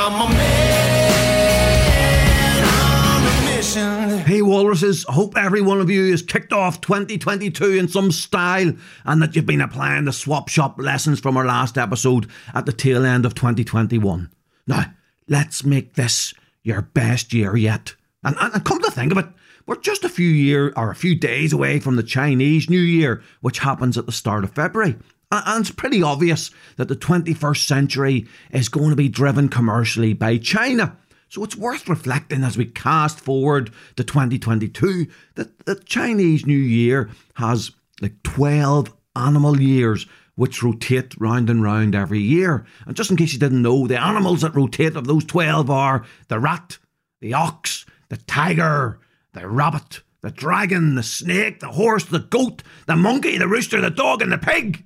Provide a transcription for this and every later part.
I'm a man a. Hey Walruses, hope every one of you has kicked off 2022 in some style and that you've been applying the swap shop lessons from our last episode at the tail end of 2021. Now, let's make this your best year yet. And, and, and come to think of it, we're just a few year or a few days away from the Chinese New Year, which happens at the start of February. And- it's pretty obvious that the 21st century is going to be driven commercially by China. So it's worth reflecting as we cast forward to 2022 that the Chinese New Year has like 12 animal years which rotate round and round every year. And just in case you didn't know, the animals that rotate of those 12 are the rat, the ox, the tiger, the rabbit, the dragon, the snake, the horse, the goat, the monkey, the rooster, the dog, and the pig.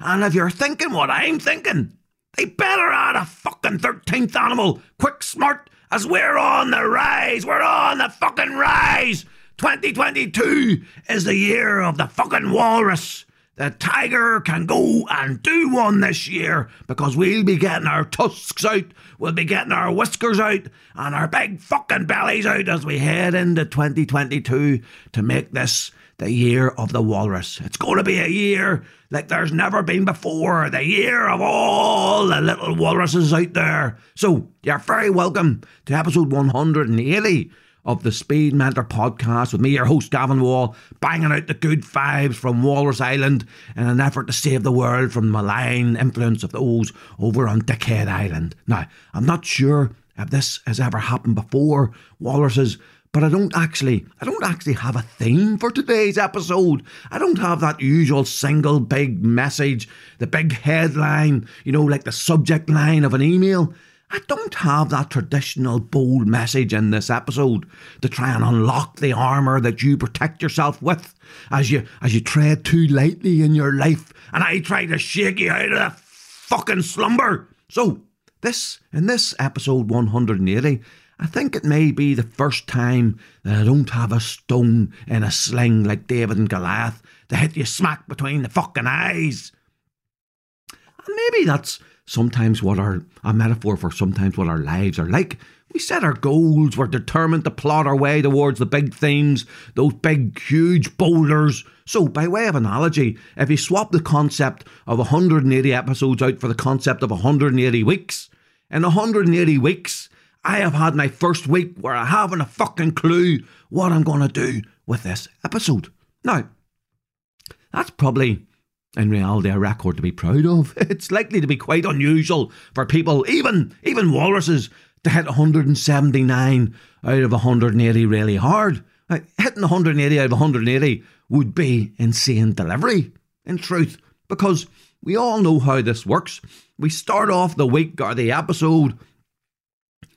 And if you're thinking what I'm thinking, they better add a fucking 13th animal, quick, smart, as we're on the rise. We're on the fucking rise. 2022 is the year of the fucking walrus. The tiger can go and do one this year because we'll be getting our tusks out, we'll be getting our whiskers out, and our big fucking bellies out as we head into 2022 to make this the year of the walrus. It's going to be a year like there's never been before, the year of all the little walruses out there. So, you're very welcome to episode 180 of the Seed Mentor podcast with me, your host Gavan Wall, banging out the good vibes from Walrus Island in an effort to save the world from the malign influence of those over on Dickhead Island. Now, I'm not sure if this has ever happened before, walruses, but I don't actually I don't actually have a theme for today's episode. I don't have that usual single big message, the big headline, you know, like the subject line of an email. I don't have that traditional bold message in this episode to try and unlock the armour that you protect yourself with as you as you tread too lightly in your life and I try to shake you out of the fucking slumber. So this in this episode 180, I think it may be the first time that I don't have a stone in a sling like David and Goliath to hit you smack between the fucking eyes. And maybe that's sometimes what our a metaphor for sometimes what our lives are like. We set our goals, we're determined to plot our way towards the big themes, those big, huge boulders. So, by way of analogy, if you swap the concept of 180 episodes out for the concept of 180 weeks, in 180 weeks, I have had my first week where I haven't a fucking clue what I'm going to do with this episode. Now, that's probably in reality a record to be proud of. It's likely to be quite unusual for people, even even walruses, to hit 179 out of 180 really hard. Like, hitting 180 out of 180 would be insane delivery, in truth, because we all know how this works. We start off the week or the episode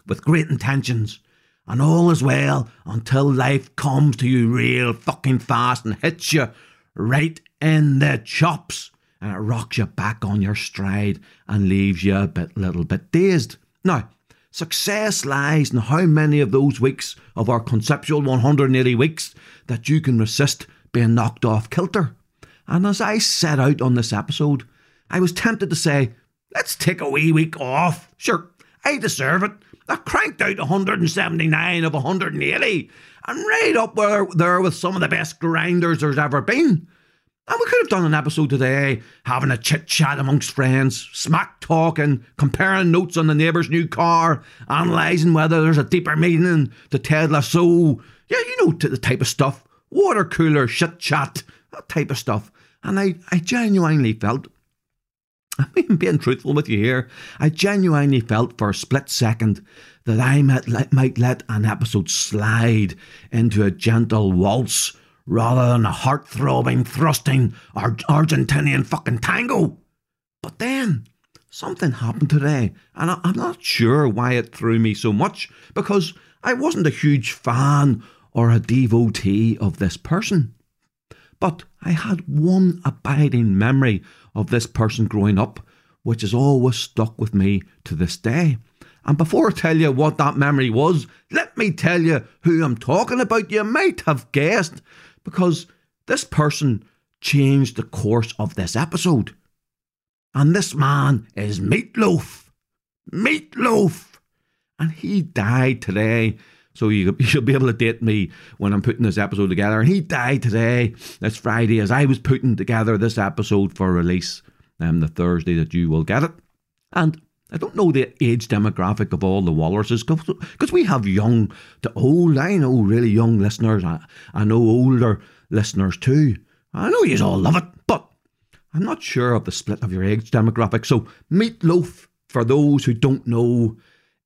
with great intentions, and all is well until life comes to you real fucking fast and hits you right in the chops, and it rocks you back on your stride and leaves you a bit, little bit dazed. Now, success lies in how many of those weeks of our conceptual 180 weeks that you can resist being knocked off kilter. And as I set out on this episode, I was tempted to say, let's take a wee week off. Sure, I deserve it. I cranked out 179 of 180 and right up there, there with some of the best grinders there's ever been. And we could have done an episode today, having a chit chat amongst friends, smack talking, comparing notes on the neighbour's new car, analysing whether there's a deeper meaning to Ted Lasso. Yeah, you know the type of stuff. Water cooler, chit chat, that type of stuff. And I, I genuinely felt I'm being truthful with you here. I genuinely felt for a split second that I might let, might let an episode slide into a gentle waltz rather than a heart throbbing, thrusting Ar- Argentinian fucking tango. But then something happened today, and I- I'm not sure why it threw me so much because I wasn't a huge fan or a devotee of this person. But I had one abiding memory of this person growing up, which has always stuck with me to this day. And before I tell you what that memory was, let me tell you who I'm talking about. You might have guessed, because this person changed the course of this episode. And this man is Meatloaf. Meatloaf! And he died today. So you, you'll be able to date me when I'm putting this episode together. And he died today, this Friday, as I was putting together this episode for release um, the Thursday that you will get it. And I don't know the age demographic of all the walruses because we have young to old. I know really young listeners. I, I know older listeners too. I know you all love it, but I'm not sure of the split of your age demographic. So, Meatloaf, for those who don't know,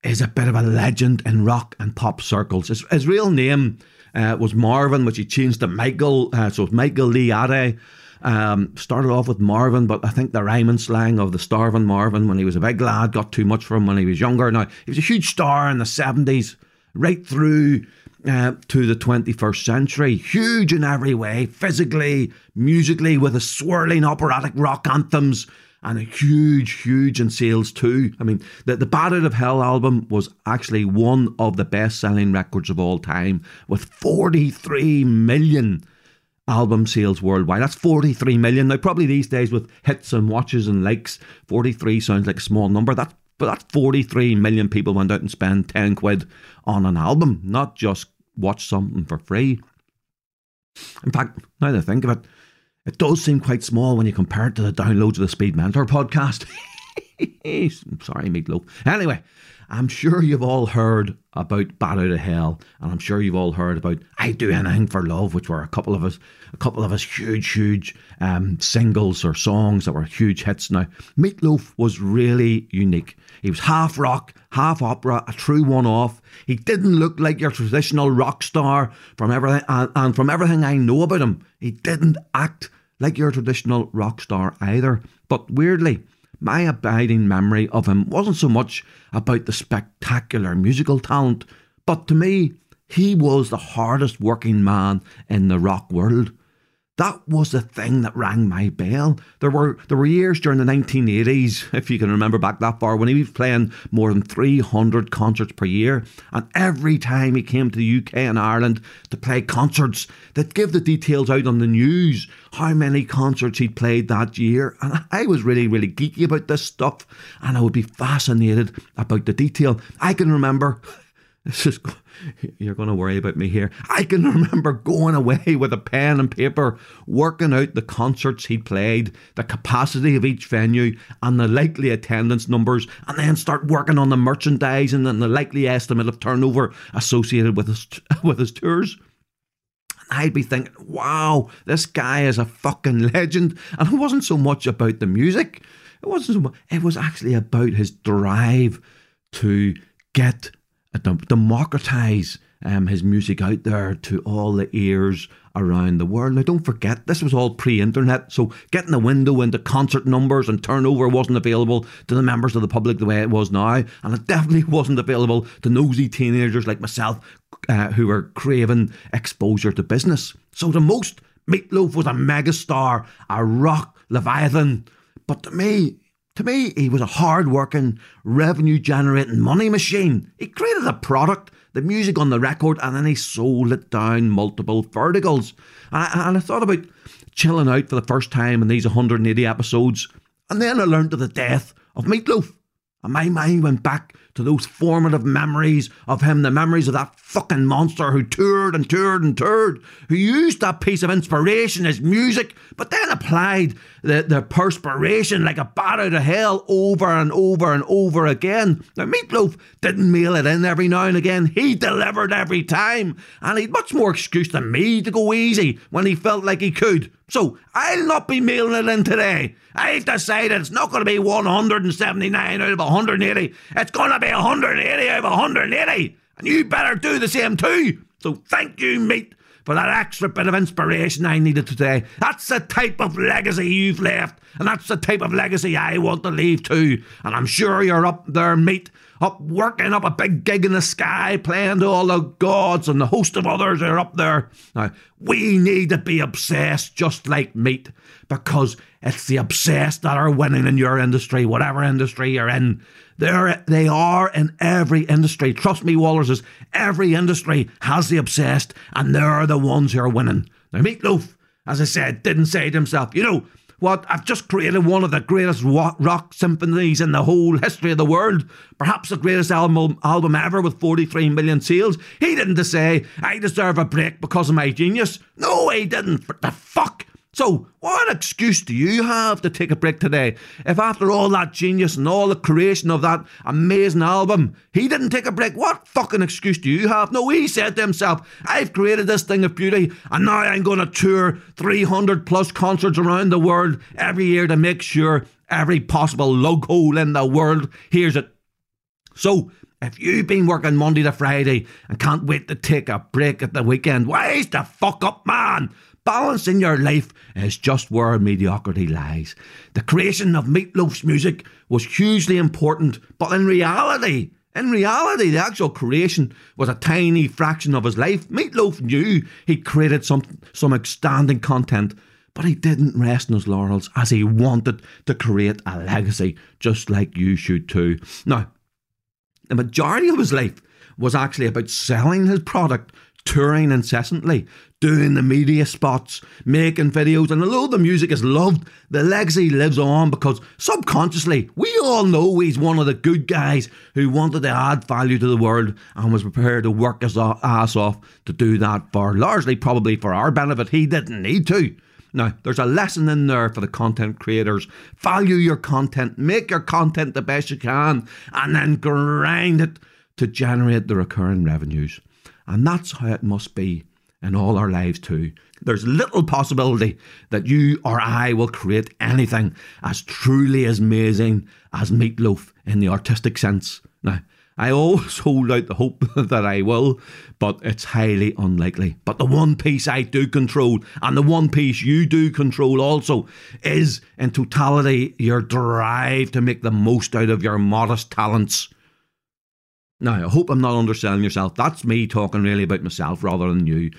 is a bit of a legend in rock and pop circles. His, his real name uh, was Marvin, which he changed to Michael. Uh, so Michael Lee Aday. Um, started off with Marvin, but I think the rhyming slang of the starving Marvin when he was a big lad got too much for him when he was younger. Now, he was a huge star in the 70s, right through uh, to the 21st century. Huge in every way, physically, musically, with his swirling operatic rock anthems and a huge, huge in sales too. I mean, the, the Bat Out of Hell album was actually one of the best selling records of all time with 43 million album sales worldwide. That's 43 million. Now, probably these days with hits and watches and likes, 43 sounds like a small number. That's but that's 43 million people went out and spent 10 quid on an album, not just watch something for free. In fact, now that I think of it, it does seem quite small when you compare it to the downloads of the Seed Mentor podcast. Sorry, Meatloaf. Anyway, I'm sure you've all heard about Bat Out of Hell, and I'm sure you've all heard about I Do Anything for Love, which were a couple of us, a couple of us huge, huge um, singles or songs that were huge hits. Now, Meatloaf was really unique. He was half rock, half opera, a true one-off. He didn't look like your traditional rock star from everything, and, and from everything I know about him, he didn't act like your traditional rock star either. But weirdly, my abiding memory of him wasn't so much about the spectacular musical talent, but to me, he was the hardest working man in the rock world. That was the thing that rang my bell. There were there were years during the 1980s, if you can remember back that far, when he was playing more than 300 concerts per year. And every time he came to the UK and Ireland to play concerts, they'd give the details out on the news, how many concerts he'd played that year. And I was really, really geeky about this stuff. And I would be fascinated about the detail. I can remember this is you're going to worry about me here. I can remember going away with a pen and paper, working out the concerts he played, the capacity of each venue, and the likely attendance numbers, and then start working on the merchandising and the likely estimate of turnover associated with his with his tours. And I'd be thinking, wow, this guy is a fucking legend. And it wasn't so much about the music. It wasn't so much, it was actually about his drive to get democratize um, his music out there to all the ears around the world. Now, don't forget, this was all pre internet, so getting a window into concert numbers and turnover wasn't available to the members of the public the way it was now, and it definitely wasn't available to nosy teenagers like myself uh, who were craving exposure to business. So, to most, Meatloaf was a megastar, a rock leviathan. But to me, to me, he was a hard working, revenue generating money machine. He created a product, the music on the record, and then he sold it down multiple verticals. And I, and I thought about chilling out for the first time in these 180 episodes, and then I learned of the death of Meatloaf. And my mind went back to those formative memories of him, the memories of that fucking monster who toured and toured and toured, who used that piece of inspiration as music, but then applied the, the perspiration like a bat out of hell over and over and over again. Now, Meatloaf didn't mail it in every now and again, he delivered every time, and he'd much more excuse than me to go easy when he felt like he could. So I'll not be mailing it in today. I've decided it's not going to be 179 out of 180. It's going to be 180 out of 180. And you better do the same too. So thank you, mate, for that extra bit of inspiration I needed today. That's the type of legacy you've left. And that's the type of legacy I want to leave too. And I'm sure you're up there, mate up working up a big gig in the sky, playing to all the gods and the host of others are up there. Now, we need to be obsessed just like meat because it's the obsessed that are winning in your industry, whatever industry you're in. They're, they are in every industry. Trust me, Walrus, every industry has the obsessed and they're the ones who are winning. Now, Meatloaf, as I said, didn't say to himself, you know, What, I've just created one of the greatest rock, symphonies in the whole history of the world. Perhaps the greatest album, album ever with 43 million sales. He didn't say, I deserve a break because of my genius. No, he didn't. The fuck? So, what excuse do you have to take a break today? If after all that genius and all the creation of that amazing album, he didn't take a break, what fucking excuse do you have? No, he said to himself, I've created this thing of beauty and now I'm going to tour 300 plus concerts around the world every year to make sure every possible hole in the world hears it. So, if you've been working Monday to Friday and can't wait to take a break at the weekend, wise the fuck up, man! Balance in your life is just where mediocrity lies. The creation of Meatloaf's music was hugely important, but in reality, in reality, the actual creation was a tiny fraction of his life. Meatloaf knew he created some, some outstanding content, but he didn't rest on his laurels as he wanted to create a legacy, just like you should too. Now, the majority of his life was actually about selling his product touring incessantly, doing the media spots, making videos, and although the music is loved, the legacy lives on because subconsciously we all know he's one of the good guys who wanted to add value to the world and was prepared to work his ass off to do that for largely probably for our benefit. He didn't need to. Now, there's a lesson in there for the content creators. Value your content, make your content the best you can, and then grind it to generate the recurring revenues. And that's how it must be in all our lives too. There's little possibility that you or I will create anything as truly as amazing as Meatloaf in the artistic sense. Now, I always hold out the hope that I will, but it's highly unlikely. But the one piece I do control, and the one piece you do control also, is in totality your drive to make the most out of your modest talents. Now, I hope I'm not underselling yourself. That's me talking really about myself rather than you.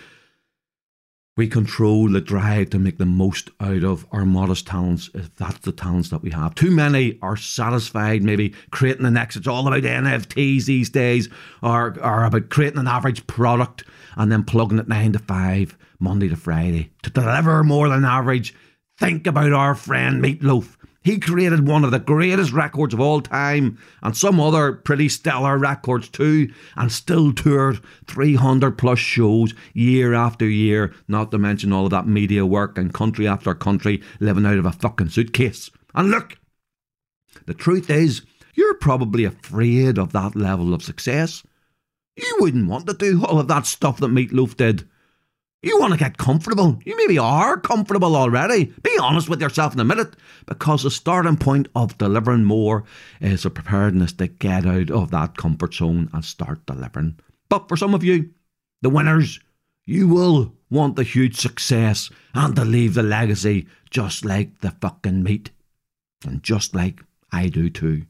We control the drive to make the most out of our modest talents, if that's the talents that we have. Too many are satisfied, maybe creating the next. It's all about NFTs these days, or, or about creating an average product and then plugging it nine to five, Monday to Friday. To deliver more than average, think about our friend Meatloaf. He created one of the greatest records of all time and some other pretty stellar records too, and still toured 300 plus shows year after year, not to mention all of that media work and country after country living out of a fucking suitcase. And look, the truth is, you're probably afraid of that level of success. You wouldn't want to do all of that stuff that Meatloaf did. You want to get comfortable. You maybe are comfortable already. Be honest with yourself in a minute because the starting point of delivering more is a preparedness to get out of that comfort zone and start delivering. But for some of you, the winners, you will want the huge success and to leave the legacy just like the fucking meat. And just like I do too.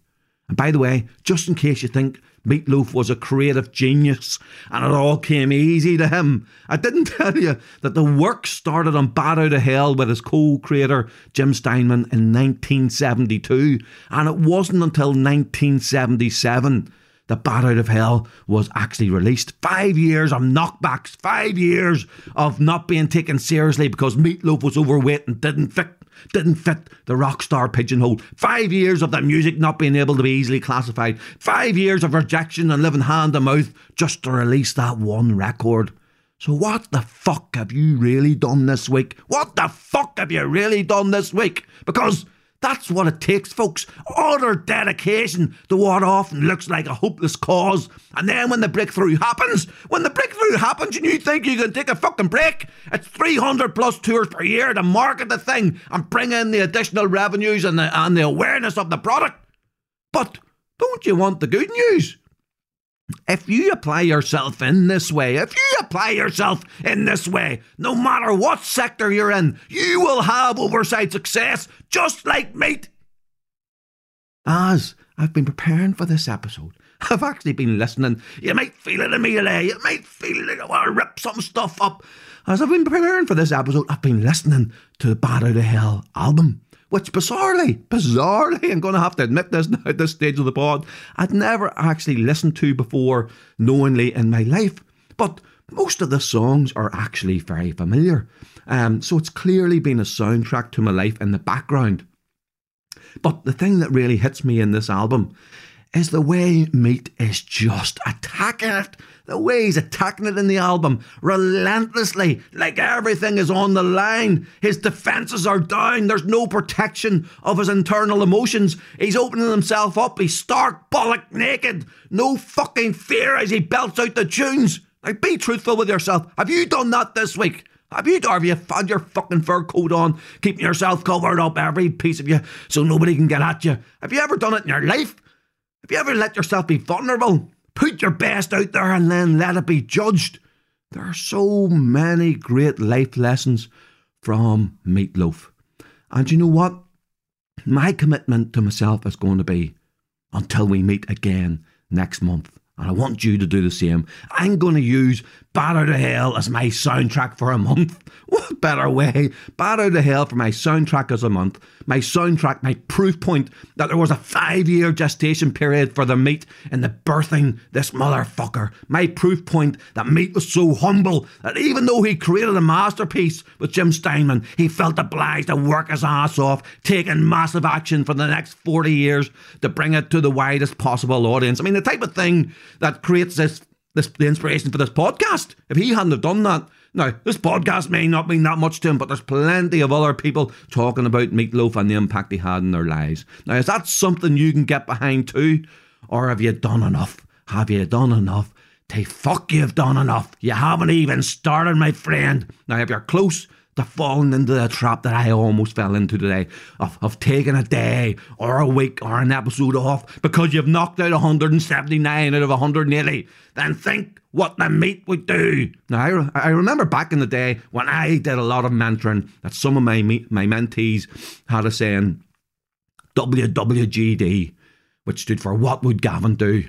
And by the way, just in case you think Meatloaf was a creative genius and it all came easy to him. I didn't tell you that the work started on Bat Out of Hell with his co creator Jim Steinman in 1972, and it wasn't until 1977 that Bat Out of Hell was actually released. Five years of knockbacks, five years of not being taken seriously because Meatloaf was overweight and didn't fit didn't fit the rock star pigeonhole. Five years of the music not being able to be easily classified. Five years of rejection and living hand to mouth just to release that one record. So, what the fuck have you really done this week? What the fuck have you really done this week? Because that's what it takes, folks. Utter dedication to what often looks like a hopeless cause. And then when the breakthrough happens, when the breakthrough happens and you think you can take a fucking break, it's 300 plus tours per year to market the thing and bring in the additional revenues and the, and the awareness of the product. But don't you want the good news? If you apply yourself in this way, if you apply yourself in this way, no matter what sector you're in, you will have oversight success just like meat. As I've been preparing for this episode, I've actually been listening. You might feel it in me immediately. You might feel like I want to rip some stuff up. As I've been preparing for this episode, I've been listening to the Bat Out of Hell album which bizarrely, bizarrely, I'm going to have to admit this now at this stage of the pod, I'd never actually listened to before knowingly in my life. But most of the songs are actually very familiar. Um, so it's clearly been a soundtrack to my life in the background. But the thing that really hits me in this album is the way Meat is just attacking it. The way he's attacking it in the album relentlessly, like everything is on the line. His defenses are down. There's no protection of his internal emotions. He's opening himself up. He's stark bollock naked. No fucking fear as he belts out the tunes. Like, be truthful with yourself. Have you done that this week? Have you, have you had your fucking fur coat on, keeping yourself covered up, every piece of you, so nobody can get at you? Have you ever done it in your life? Have you ever let yourself be vulnerable? Put your best out there and then let it be judged. There are so many great life lessons from Meatloaf. And you know what? My commitment to myself is going to be until we meet again next month. And I want you to do the same. I'm going to use Bat Out of Hell as my soundtrack for a month. What better way? Bat Out of Hell for my soundtrack as a month. My soundtrack, my proof point that there was a five year gestation period for the meat in the birthing this motherfucker. My proof point that meat was so humble that even though he created a masterpiece with Jim Steinman, he felt obliged to work his ass off, taking massive action for the next 40 years to bring it to the widest possible audience. I mean, the type of thing that creates this this the inspiration for this podcast. If he hadn't have done that, now this podcast may not mean that much to him, but there's plenty of other people talking about Meatloaf and the impact he had in their lives. Now, is that something you can get behind too, or have you done enough? Have you done enough? To fuck, you've done enough. You haven't even started, my friend. Now, if you're close to falling into the trap that I almost fell into today of, of taking a day or a week or an episode off because you've knocked out 179 out of 180, then think what the meat would do. Now, I, I remember back in the day when I did a lot of mentoring that some of my, my mentees had a saying, WWGD, which stood for What Would Gavan Do?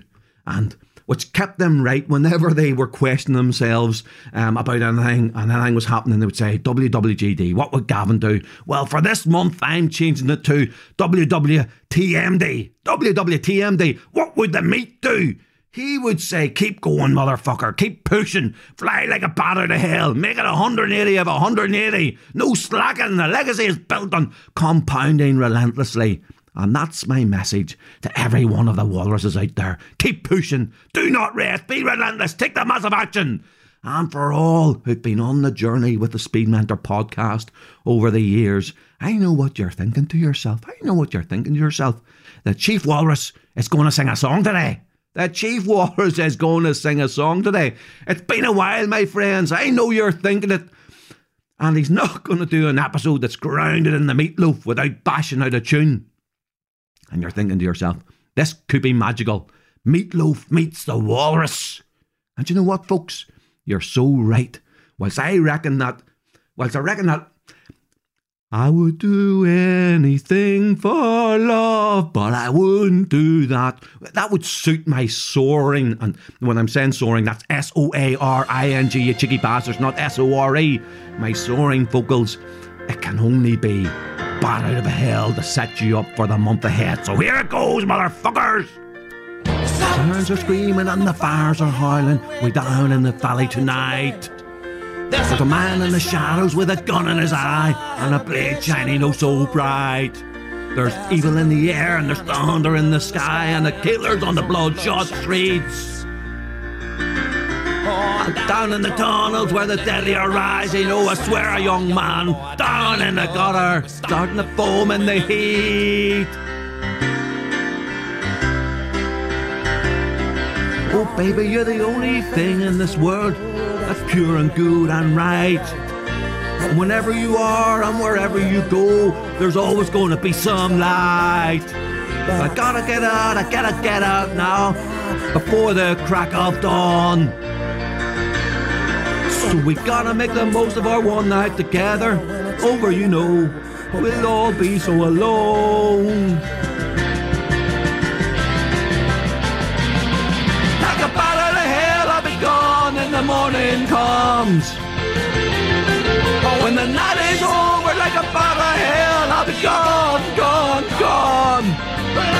And which kept them right whenever they were questioning themselves um, about anything and anything was happening. They would say, WWGD, what would Gavan do? Well, for this month, I'm changing it to WWTMD. WWTMD, what would the meat do? He would say, keep going, motherfucker, keep pushing, fly like a bat out of hell, make it 180 of 180, no slacking, the legacy is built on compounding relentlessly. And that's my message to every one of the walruses out there. Keep pushing. Do not rest. Be relentless. Take the massive action. And for all who've been on the journey with the Seed Mentor podcast over the years, I know what you're thinking to yourself. I know what you're thinking to yourself. The Chief Walrus is going to sing a song today. The Chief Walrus is going to sing a song today. It's been a while, my friends. I know you're thinking it. And he's not going to do an episode that's grounded in the meatloaf without bashing out a tune and you're thinking to yourself, this could be magical. Meatloaf meets the walrus. And you know what, folks? You're so right. Whilst I reckon that, whilst I reckon that I would do anything for love, but I wouldn't do that. That would suit my soaring. And when I'm saying soaring, that's S O A R I N G, you cheeky bastards, not S O R E. My soaring vocals. It can only be bat out of hell to set you up for the month ahead. So here it goes, motherfuckers! The sirens are screaming and the fires are howling. Way down in the valley tonight. There's a man in the shadows with a gun in his eye and a blade shining oh so bright. There's evil in the air and there's thunder in the sky and the killers on the bloodshot streets. Down in the tunnels where the deadly are rising, oh, I swear a young man down in the gutter, starting to foam in the heat. Oh, baby, you're the only thing in this world that's pure and good and right. And whenever you are and wherever you go, there's always going to be some light. I gotta get out, I gotta get out now before the crack of dawn. So we gotta make the most of our one night together. Oh, over, you know, we'll all be so alone. Like a bat out of hell, I'll be gone and the morning comes. When the night is over, like a bat out of hell, I'll be gone, gone, gone.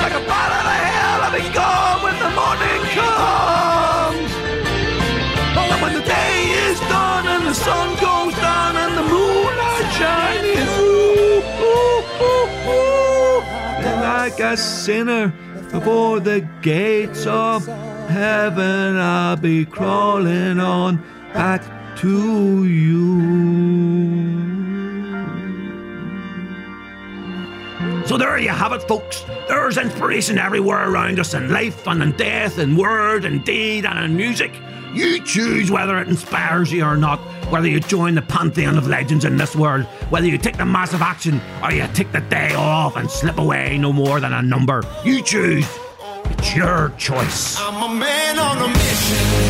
Like a bat out of hell, I'll be gone when the morning the sun goes down and the moonlight shining. Ooh, ooh, ooh, ooh. And like a sinner before the gates of heaven, I'll be crawling on back to you. So there you have it, folks. There's inspiration everywhere around us in life and in death, in word and deed and in music. You choose whether it inspires you or not whether you join the pantheon of legends in this world, whether you take the massive action or you take the day off and slip away no more than a number. You choose. It's your choice. I'm a man on a mission.